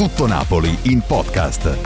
Tutto Napoli in podcast.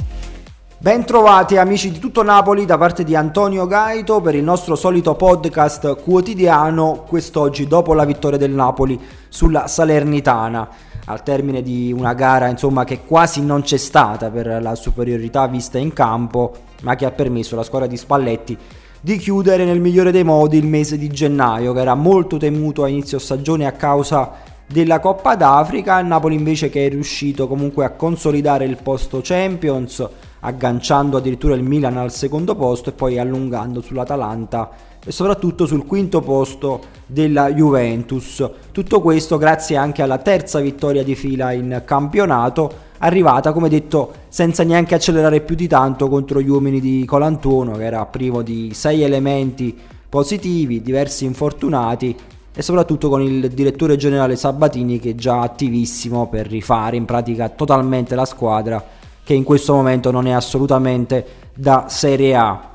Bentrovati amici di tutto Napoli da parte di Antonio Gaito per il nostro solito podcast quotidiano, quest'oggi dopo la vittoria del Napoli sulla Salernitana, al termine di una gara insomma che quasi non c'è stata per la superiorità vista in campo, ma che ha permesso alla squadra di Spalletti di chiudere nel migliore dei modi il mese di gennaio, che era molto temuto a inizio stagione a causa della Coppa d'Africa, Napoli invece che è riuscito comunque a consolidare il posto Champions, agganciando addirittura il Milan al secondo posto e poi allungando sull'Atalanta e soprattutto sul quinto posto della Juventus. Tutto questo grazie anche alla terza vittoria di fila in campionato, arrivata come detto senza neanche accelerare più di tanto contro gli uomini di Colantuono che era privo di sei elementi positivi, diversi infortunati e soprattutto con il direttore generale Sabatini che è già attivissimo per rifare in pratica totalmente la squadra che in questo momento non è assolutamente da Serie A.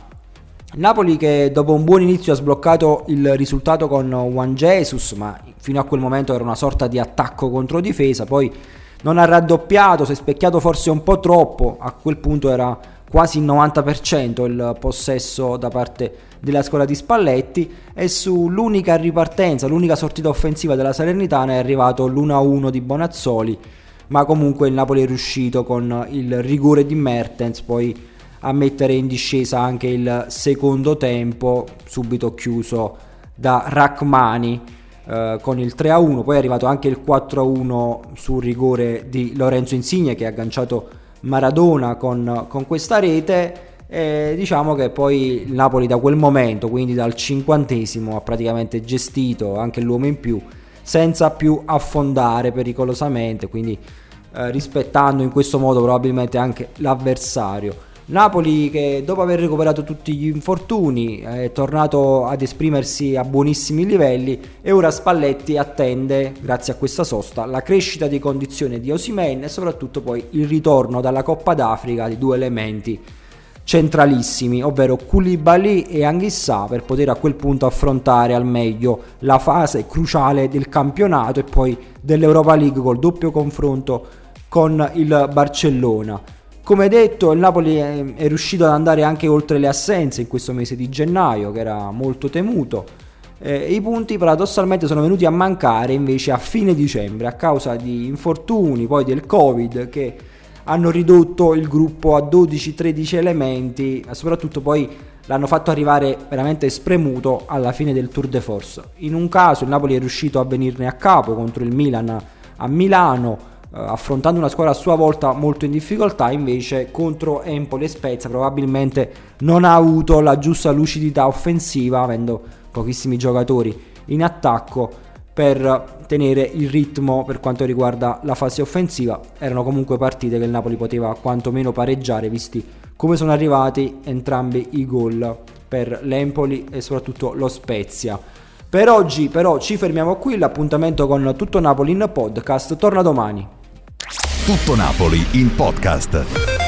Napoli che dopo un buon inizio ha sbloccato il risultato con Juan Jesus, ma fino a quel momento era una sorta di attacco contro difesa, poi non ha raddoppiato, si è specchiato forse un po' troppo, a quel punto era quasi il 90% il possesso da parte della scuola di Spalletti e sull'unica ripartenza, l'unica sortita offensiva della Salernitana è arrivato l'1-1 di Bonazzoli, ma comunque il Napoli è riuscito con il rigore di Mertens poi a mettere in discesa anche il secondo tempo, subito chiuso da Rachmani eh, con il 3-1, poi è arrivato anche il 4-1 sul rigore di Lorenzo Insigne che ha agganciato Maradona con, con questa rete. E diciamo che poi il Napoli da quel momento, quindi dal cinquantesimo, ha praticamente gestito anche l'uomo in più senza più affondare pericolosamente, quindi eh, rispettando in questo modo probabilmente anche l'avversario. Napoli che dopo aver recuperato tutti gli infortuni è tornato ad esprimersi a buonissimi livelli e ora Spalletti attende, grazie a questa sosta, la crescita di condizione di Osimen e soprattutto poi il ritorno dalla Coppa d'Africa di due elementi centralissimi, ovvero Koulibaly e Anghissà per poter a quel punto affrontare al meglio la fase cruciale del campionato e poi dell'Europa League col doppio confronto con il Barcellona. Come detto, il Napoli è, è, riuscito ad andare anche oltre le assenze in questo mese di gennaio, che era molto temuto. Eh, I punti paradossalmente sono venuti a mancare invece a fine dicembre a causa di infortuni, poi del Covid, che hanno ridotto il gruppo a 12-13 elementi, ma soprattutto poi l'hanno fatto arrivare veramente spremuto alla fine del Tour de Force. In un caso il Napoli è riuscito a venirne a capo contro il Milan a Milano, affrontando una squadra a sua volta molto in difficoltà, invece contro Empoli e Spezia probabilmente non ha avuto la giusta lucidità offensiva, avendo pochissimi giocatori in attacco per tenere il ritmo per quanto riguarda la fase offensiva. Erano comunque partite che il Napoli poteva quantomeno pareggiare, visti come sono arrivati entrambi i gol per l'Empoli e soprattutto lo Spezia. Per oggi però ci fermiamo qui, l'appuntamento con tutto Napoli in podcast torna domani. Tutto Napoli in podcast.